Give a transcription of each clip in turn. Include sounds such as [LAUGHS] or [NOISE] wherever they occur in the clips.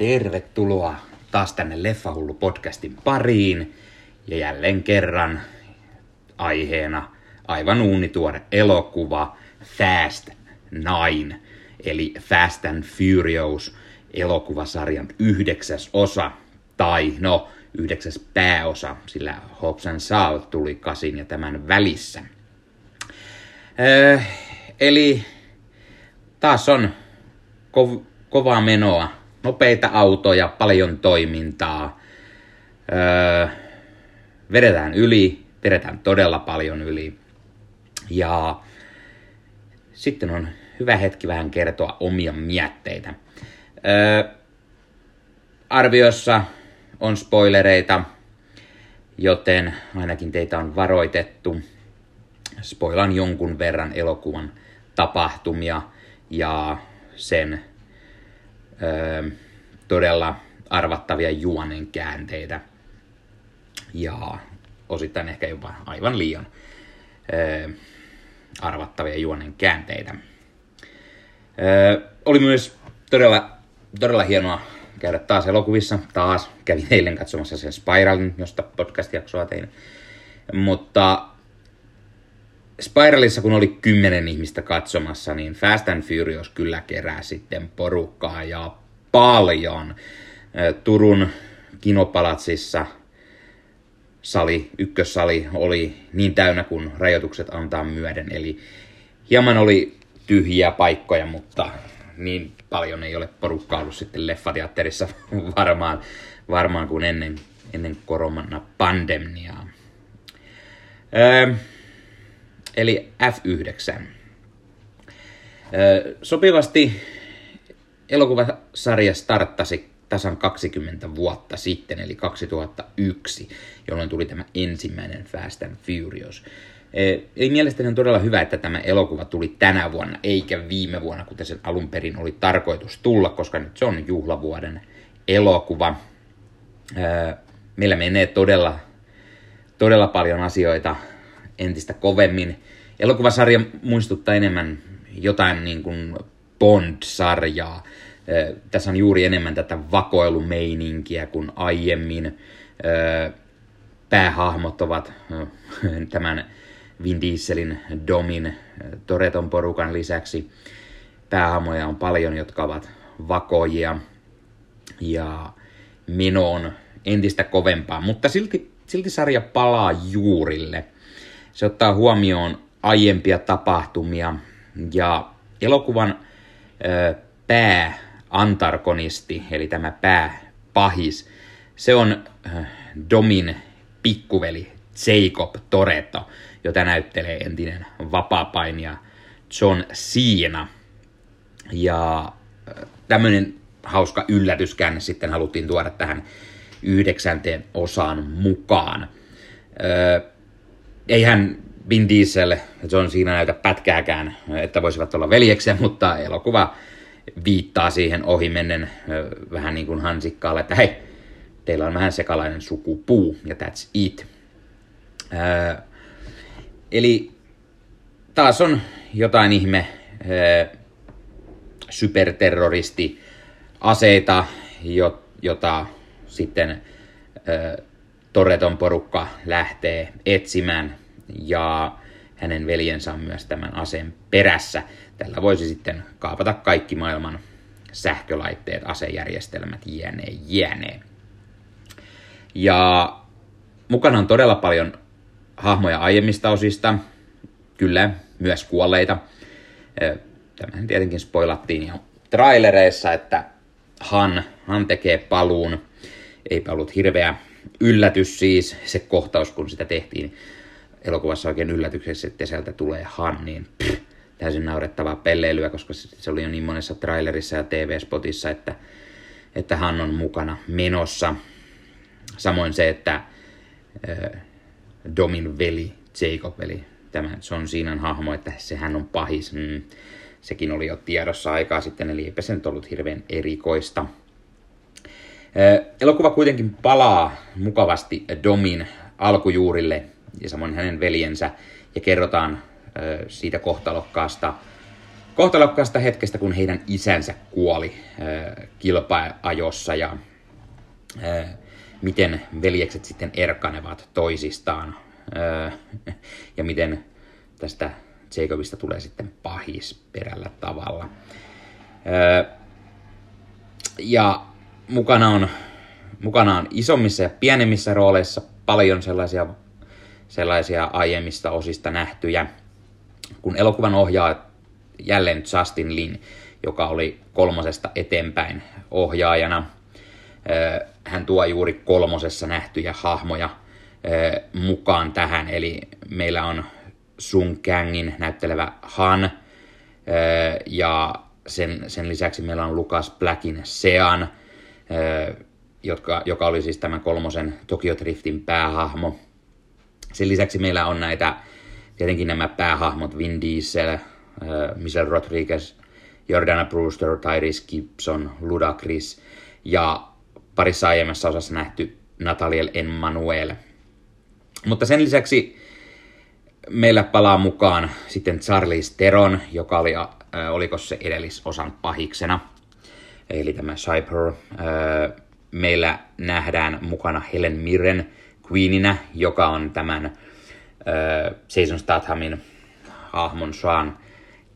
Tervetuloa taas tänne Leffahullu podcastin pariin. Ja jälleen kerran aiheena aivan uunituore elokuva Fast Nine, eli Fast and Furious elokuvasarjan yhdeksäs osa, tai no yhdeksäs pääosa, sillä Hobbs and Shaw tuli kasin ja tämän välissä. Öö, eli taas on kov- kovaa menoa, nopeita autoja, paljon toimintaa, öö, vedetään yli, vedetään todella paljon yli. Ja sitten on hyvä hetki vähän kertoa omia mietteitä. Öö, arviossa on spoilereita, joten ainakin teitä on varoitettu. Spoilan jonkun verran elokuvan tapahtumia ja sen öö, todella arvattavia juonen käänteitä. Ja osittain ehkä jopa aivan liian öö, arvattavia juonen käänteitä. Öö, oli myös todella, todella hienoa käydä taas elokuvissa. Taas kävin eilen katsomassa sen Spiralin, josta podcast-jaksoa tein. Mutta Spiralissa, kun oli kymmenen ihmistä katsomassa, niin Fast and Furious kyllä kerää sitten porukkaa ja paljon. Turun kinopalatsissa sali, ykkössali oli niin täynnä kuin rajoitukset antaa myöden, eli hieman oli tyhjiä paikkoja, mutta niin paljon ei ole porukkaa ollut sitten leffateatterissa [LAUGHS] varmaan, varmaan kuin ennen, ennen korona pandemiaa. Öö, eli F9. Öö, sopivasti elokuvasarja starttasi tasan 20 vuotta sitten, eli 2001, jolloin tuli tämä ensimmäinen Fast and Furious. Eli mielestäni on todella hyvä, että tämä elokuva tuli tänä vuonna, eikä viime vuonna, kuten sen alun perin oli tarkoitus tulla, koska nyt se on juhlavuoden elokuva. Meillä menee todella, todella paljon asioita entistä kovemmin. Elokuvasarja muistuttaa enemmän jotain niin kuin Bond-sarjaa. Tässä on juuri enemmän tätä vakoilumeininkiä kuin aiemmin. Päähahmot ovat tämän Vin Dieselin, Domin, Toreton porukan lisäksi. Päähahmoja on paljon, jotka ovat vakoja ja meno on entistä kovempaa, mutta silti, silti sarja palaa juurille. Se ottaa huomioon aiempia tapahtumia ja elokuvan pääantarkonisti, eli tämä pääpahis, se on Domin pikkuveli Jacob Toretto, jota näyttelee entinen vapaapainija John Cena. Ja tämmöinen hauska yllätyskäänne sitten haluttiin tuoda tähän yhdeksänteen osaan mukaan. Öö, eihän Vin Diesel ja John Cena näytä pätkääkään, että voisivat olla veljeksiä, mutta elokuva viittaa siihen ohimennen vähän niin kuin hansikkaalle, että hei, teillä on vähän sekalainen sukupuu ja that's it. Öö, eli taas on jotain ihme öö, superterroristi aseita, jo, jota sitten öö, Toreton porukka lähtee etsimään ja hänen veljensä on myös tämän aseen perässä. Tällä voisi sitten kaapata kaikki maailman sähkölaitteet, asejärjestelmät, jne, jne. Ja mukana on todella paljon hahmoja aiemmista osista, kyllä myös kuolleita. Tämähän tietenkin spoilattiin jo trailereissa, että Han, Han tekee paluun. Eipä ollut hirveä yllätys siis se kohtaus, kun sitä tehtiin elokuvassa oikein yllätyksessä, että sieltä tulee Han, niin pff, täysin naurettavaa pelleilyä, koska se oli jo niin monessa trailerissa ja TV-spotissa, että, että Han on mukana menossa. Samoin se, että äh, Domin veli, Jacob, eli tämä John Cenan hahmo, että sehän on pahis, mm, sekin oli jo tiedossa aikaa sitten, eli eipä se nyt ollut hirveän erikoista. Elokuva kuitenkin palaa mukavasti Domin alkujuurille ja samoin hänen veljensä ja kerrotaan siitä kohtalokkaasta kohtalokkaasta hetkestä, kun heidän isänsä kuoli kilpaajossa ja miten veljekset sitten erkanevat toisistaan ja miten tästä Jacobista tulee sitten pahis perällä tavalla. Ja mukana on, mukana on isommissa ja pienemmissä rooleissa paljon sellaisia, sellaisia aiemmista osista nähtyjä, kun elokuvan ohjaa jälleen Justin Lin, joka oli kolmosesta eteenpäin ohjaajana. Hän tuo juuri kolmosessa nähtyjä hahmoja mukaan tähän, eli meillä on Sun Kangin näyttelevä Han, ja sen, sen lisäksi meillä on Lucas Blackin Sean, jotka, joka oli siis tämän kolmosen Tokyo Driftin päähahmo. Sen lisäksi meillä on näitä, tietenkin nämä päähahmot Vin Diesel, Michelle Rodriguez, Jordana Brewster, Tyrese Gibson, Ludacris ja parissa aiemmassa osassa nähty Nataliel Emmanuel. Mutta sen lisäksi meillä palaa mukaan sitten Charlize Theron, joka oli, äh, oliko se edellisosan pahiksena, eli tämä Cyber. Äh, meillä nähdään mukana Helen Mirren Queeninä, joka on tämän äh, Jason Stathamin hahmon Sean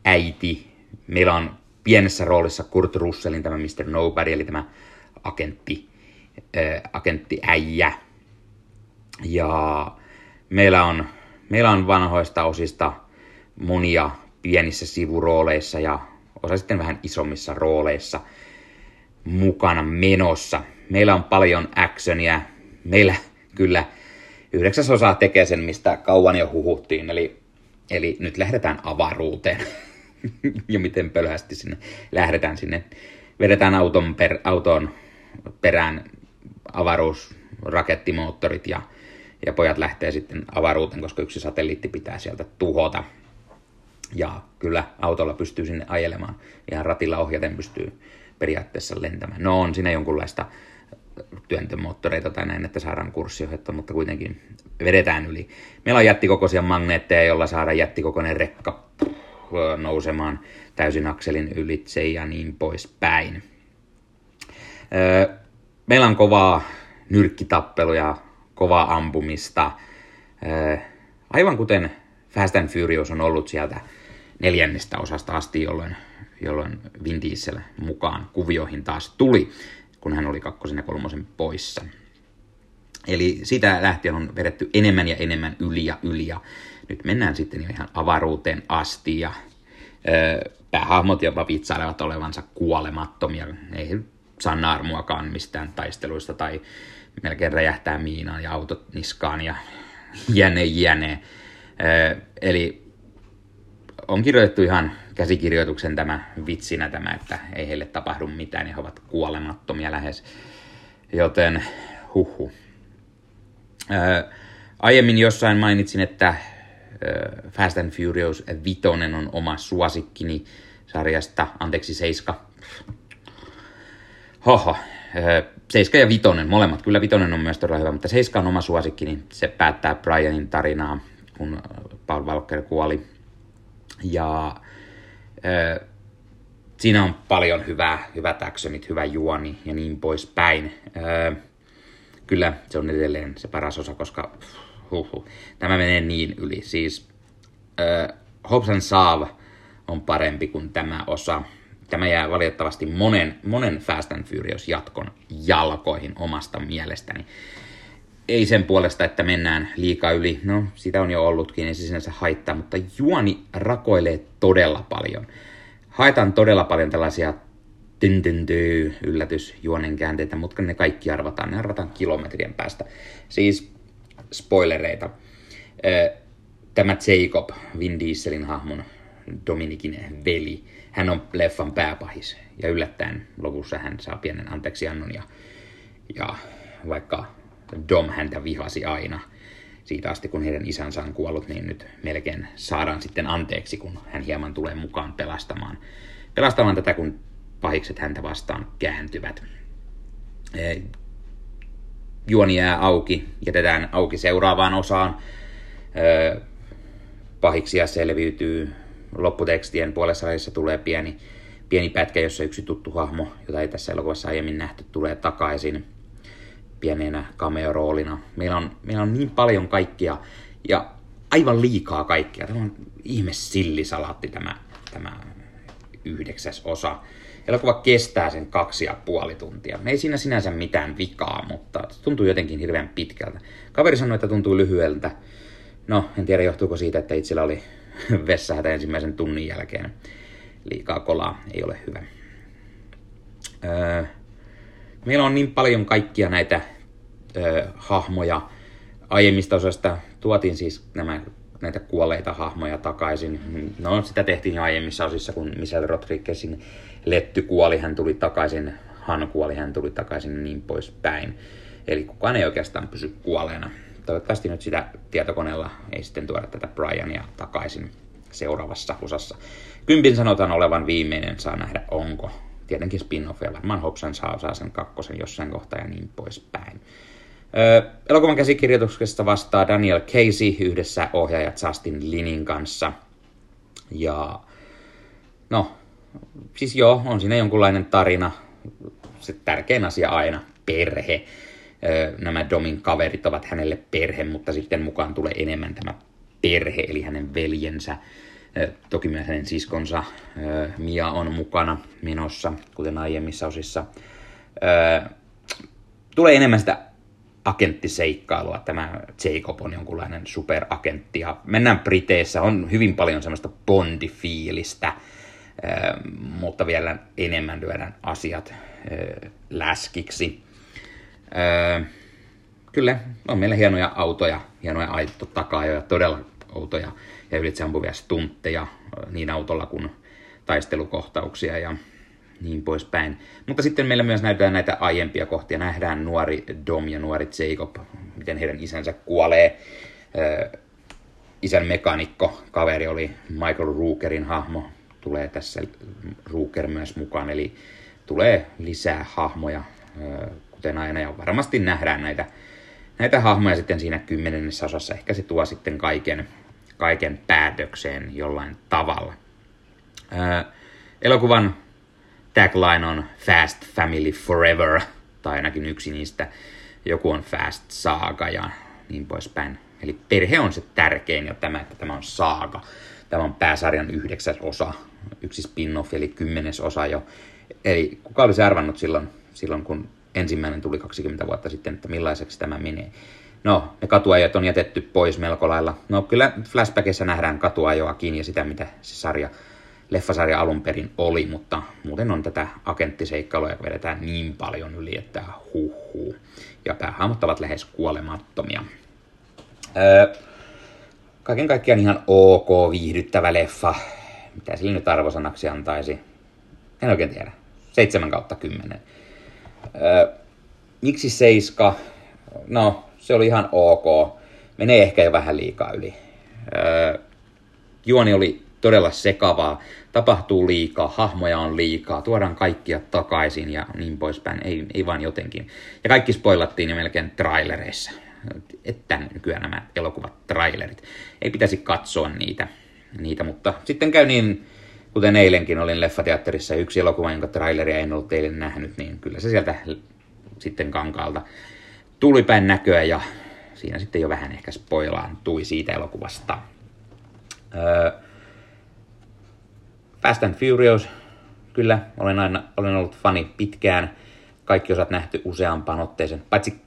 äiti. Meillä on pienessä roolissa Kurt Russellin tämä Mr. Nobody, eli tämä agentti, äh, agentti äijä. Ja meillä on, meillä on vanhoista osista monia pienissä sivurooleissa ja osa sitten vähän isommissa rooleissa mukana menossa. Meillä on paljon actionia. Meillä kyllä yhdeksäsosa tekee sen, mistä kauan jo huhuttiin, eli, eli nyt lähdetään avaruuteen. [LAUGHS] ja miten pölhästi sinne lähdetään sinne. Vedetään auton, per, auton perään avaruusrakettimoottorit ja, ja pojat lähtee sitten avaruuteen, koska yksi satelliitti pitää sieltä tuhota. Ja kyllä autolla pystyy sinne ajelemaan. Ihan ratilla ohjaten pystyy periaatteessa lentämään. No on siinä jonkunlaista työntömoottoreita tai näin, että saadaan kurssiohjetta, mutta kuitenkin vedetään yli. Meillä on jättikokoisia magneetteja, joilla saadaan jättikokoinen rekka nousemaan täysin akselin ylitse ja niin poispäin. Meillä on kovaa nyrkkitappeluja, kovaa ampumista. Aivan kuten Fast and Furious on ollut sieltä neljännestä osasta asti, jolloin, jolloin Vin Diesel mukaan kuvioihin taas tuli, kun hän oli kakkosen ja kolmosen poissa. Eli sitä lähtien on vedetty enemmän ja enemmän yli ja yli ja nyt mennään sitten jo ihan avaruuteen asti ja ö, päähahmot jopa vitsailevat olevansa kuolemattomia. Ei saa naarmuakaan mistään taisteluista tai melkein räjähtää miinaan ja autot niskaan ja jäne jäne. Ö, eli on kirjoitettu ihan käsikirjoituksen tämä vitsinä tämä, että ei heille tapahdu mitään ja he ovat kuolemattomia lähes. Joten huhu. Ö, aiemmin jossain mainitsin, että Fast and Furious Vitonen on oma suosikkini sarjasta, anteeksi Seiska. Hoho, Seiska ja Vitonen, molemmat. Kyllä Vitonen on myös todella hyvä, mutta Seiska on oma suosikkini. Se päättää Brianin tarinaa, kun Paul Walker kuoli. Ja siinä on paljon hyvää, hyvät actionit, hyvä juoni ja niin poispäin. Kyllä se on edelleen se paras osa, koska huhu. Tämä menee niin yli. Siis Hobbs and Sav on parempi kuin tämä osa. Tämä jää valitettavasti monen, monen Fast and Furious jatkon jalkoihin omasta mielestäni. Ei sen puolesta, että mennään liikaa yli. No, sitä on jo ollutkin, ei se sinänsä haittaa, mutta juoni rakoilee todella paljon. Haetaan todella paljon tällaisia yllätysjuonen käänteitä, mutta ne kaikki arvataan. Ne arvataan kilometrien päästä. Siis spoilereita. Tämä Jacob, Vin Dieselin hahmon Dominikin veli, hän on leffan pääpahis. Ja yllättäen lopussa hän saa pienen anteeksiannon ja, ja vaikka Dom häntä vihasi aina. Siitä asti, kun heidän isänsä on kuollut, niin nyt melkein saadaan sitten anteeksi, kun hän hieman tulee mukaan pelastamaan, pelastamaan tätä, kun pahikset häntä vastaan kääntyvät. Juoni jää auki, jätetään auki seuraavaan osaan. Öö, pahiksia selviytyy. Lopputekstien puolessa välissä tulee pieni, pieni pätkä, jossa yksi tuttu hahmo, jota ei tässä elokuvassa aiemmin nähty, tulee takaisin pienenä cameo-roolina. Meillä on, meillä on niin paljon kaikkia ja aivan liikaa kaikkia. Tämä on ihme sillisalaatti tämä, tämä yhdeksäs osa. Elokuva kestää sen kaksi ja puoli tuntia. Ei siinä sinänsä mitään vikaa, mutta tuntuu jotenkin hirveän pitkältä. Kaveri sanoi, että tuntuu lyhyeltä. No, en tiedä johtuuko siitä, että itsellä oli [LAUGHS] vessahätä ensimmäisen tunnin jälkeen. Liikaa kolaa ei ole hyvä. Öö, meillä on niin paljon kaikkia näitä öö, hahmoja. Aiemmista osasta tuotiin siis nämä näitä kuolleita hahmoja takaisin. No, sitä tehtiin aiemmissa osissa, kun Michelle Rodriguezin Letty kuoli, hän tuli takaisin, Han kuoli, hän tuli takaisin ja niin poispäin. Eli kukaan ei oikeastaan pysy kuolleena. Toivottavasti nyt sitä tietokoneella ei sitten tuoda tätä Briania takaisin seuraavassa osassa. Kympin sanotaan olevan viimeinen, saa nähdä onko. Tietenkin spin-offia, varmaan Hobson saa osaa sen kakkosen jossain kohtaa ja niin poispäin. Elokuvan käsikirjoituksesta vastaa Daniel Casey yhdessä ohjaaja Justin Linin kanssa. Ja no, siis joo, on siinä jonkunlainen tarina. Se tärkein asia aina, perhe. Nämä Domin kaverit ovat hänelle perhe, mutta sitten mukaan tulee enemmän tämä perhe, eli hänen veljensä. Toki myös hänen siskonsa Mia on mukana menossa, kuten aiemmissa osissa. Tulee enemmän sitä agenttiseikkailua. Tämä Jacob on jonkunlainen superagentti ja mennään Briteissä, on hyvin paljon semmoista Bondi-fiilistä, mutta vielä enemmän lyödään asiat läskiksi. Kyllä, on meillä hienoja autoja, hienoja aito takaa todella outoja ja ylitseampuvia stuntteja niin autolla kuin taistelukohtauksia ja niin poispäin. Mutta sitten meillä myös näytetään näitä aiempia kohtia. Nähdään nuori Dom ja nuori Jacob, miten heidän isänsä kuolee. isän mekanikko, kaveri oli Michael Rookerin hahmo, tulee tässä Rooker myös mukaan, eli tulee lisää hahmoja, kuten aina, ja varmasti nähdään näitä, näitä hahmoja sitten siinä kymmenennessä osassa. Ehkä se tuo sitten kaiken, kaiken päätökseen jollain tavalla. elokuvan tagline on Fast Family Forever, tai ainakin yksi niistä. Joku on Fast Saaga ja niin poispäin. Eli perhe on se tärkein ja tämä, että tämä on saaga. Tämä on pääsarjan yhdeksäs osa, yksi spin-off eli kymmenes osa jo. Eli kuka olisi arvannut silloin, silloin, kun ensimmäinen tuli 20 vuotta sitten, että millaiseksi tämä menee. No, ne katuajat on jätetty pois melko lailla. No kyllä flashbackissa nähdään katuajoakin ja sitä, mitä se sarja leffasarja alun perin oli, mutta muuten on tätä agenttiseikkailua, joka vedetään niin paljon yli, että huhuu. Ja päähahmot ovat lähes kuolemattomia. Öö, kaiken kaikkiaan ihan ok, viihdyttävä leffa. Mitä sille nyt arvosanaksi antaisi? En oikein tiedä. 7 kautta 10. Öö, miksi 7? No, se oli ihan ok. Menee ehkä jo vähän liikaa yli. Öö, juoni oli todella sekavaa, tapahtuu liikaa, hahmoja on liikaa, tuodaan kaikkia takaisin ja niin poispäin, ei, ei vaan jotenkin. Ja kaikki spoilattiin jo melkein trailereissa, että nykyään nämä elokuvat trailerit. Ei pitäisi katsoa niitä, niitä mutta sitten käy niin, kuten eilenkin olin leffateatterissa yksi elokuva, jonka traileria en ollut teille nähnyt, niin kyllä se sieltä sitten kankaalta tuli päin näköä ja siinä sitten jo vähän ehkä spoilaantui siitä elokuvasta. Öö, Fast and Furious, kyllä, olen aina olen ollut fani pitkään. Kaikki osat nähty useampaan otteeseen, paitsi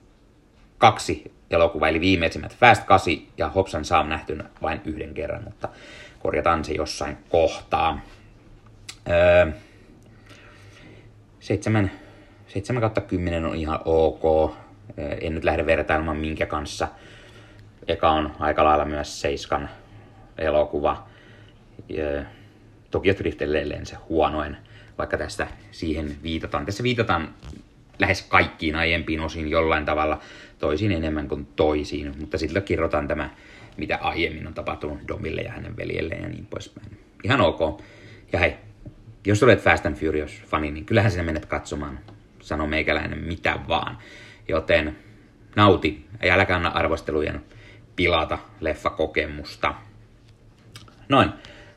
kaksi elokuvaa, eli viimeisimmät Fast 8 ja Hobbs Sam nähty vain yhden kerran, mutta korjataan se jossain kohtaa. Öö, 7, 7 kautta 10 on ihan ok. Öö, en nyt lähde vertailemaan minkä kanssa. Eka on aika lailla myös Seiskan elokuva. Öö, Tokyo Drift edelleen se huonoin, vaikka tästä siihen viitataan. Tässä viitataan lähes kaikkiin aiempiin osiin jollain tavalla, toisiin enemmän kuin toisiin, mutta sillä kirrotaan tämä, mitä aiemmin on tapahtunut Domille ja hänen veljelleen ja niin poispäin. Ihan ok. Ja hei, jos olet Fast and Furious-fani, niin kyllähän sinä menet katsomaan, sano meikäläinen mitä vaan. Joten nauti, ja äläkä anna arvostelujen pilata leffakokemusta. Noin,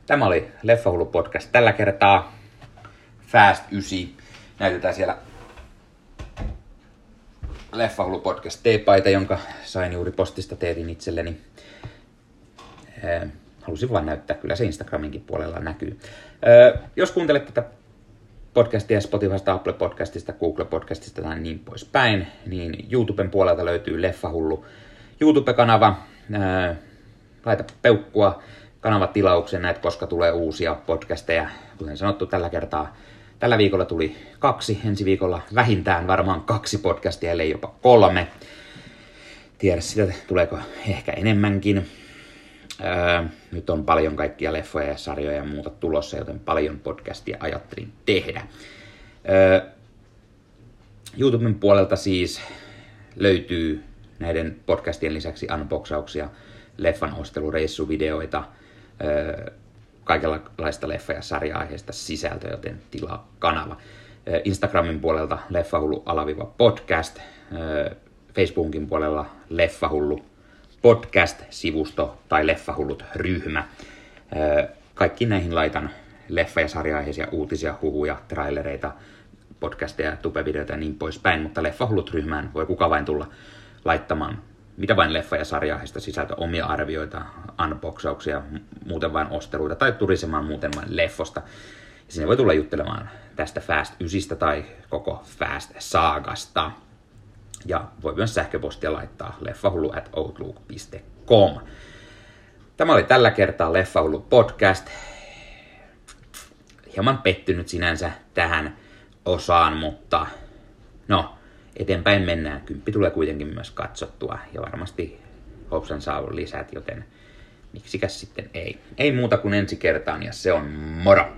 Tämä oli Leffahullu podcast tällä kertaa. Fast 9. Näytetään siellä Leffahullu podcast T-paita, jonka sain juuri postista teetin itselleni. Halusin vain näyttää, kyllä se Instagraminkin puolella näkyy. Jos kuuntelet tätä podcastia Spotifysta, Apple Podcastista, Google Podcastista tai niin poispäin, niin YouTuben puolelta löytyy Leffahullu YouTube-kanava. Laita peukkua kanavatilauksen näet, koska tulee uusia podcasteja. Kuten sanottu, tällä kertaa Tällä viikolla tuli kaksi, ensi viikolla vähintään varmaan kaksi podcastia, ellei jopa kolme. Tiedä sitä, tuleeko ehkä enemmänkin. Öö, nyt on paljon kaikkia leffoja ja sarjoja ja muuta tulossa, joten paljon podcastia ajattelin tehdä. Öö, YouTuben puolelta siis löytyy näiden podcastien lisäksi unboxauksia, leffan ostelureissuvideoita, kaikenlaista leffa- ja sarja-aiheista sisältöä, joten tilaa kanava. Instagramin puolelta leffahullu alaviva podcast, Facebookin puolella leffahullu podcast-sivusto tai leffahullut ryhmä. Kaikki näihin laitan leffa- ja sarja-aiheisia uutisia, huhuja, trailereita, podcasteja, tupevideoita ja niin poispäin, mutta leffahullut ryhmään voi kuka vain tulla laittamaan mitä vain leffa- ja sarjaheista sisältö omia arvioita, unboxauksia, muuten vain osteluita tai turisemaan muuten vain leffosta. Ja sinne voi tulla juttelemaan tästä Fast 9 tai koko Fast Saagasta. Ja voi myös sähköpostia laittaa leffahullu at outlook.com. Tämä oli tällä kertaa Leffahullu podcast. Hieman pettynyt sinänsä tähän osaan, mutta no, eteenpäin mennään. Kymppi tulee kuitenkin myös katsottua ja varmasti Hobson saa lisät, joten miksikäs sitten ei. Ei muuta kuin ensi kertaan ja se on moro!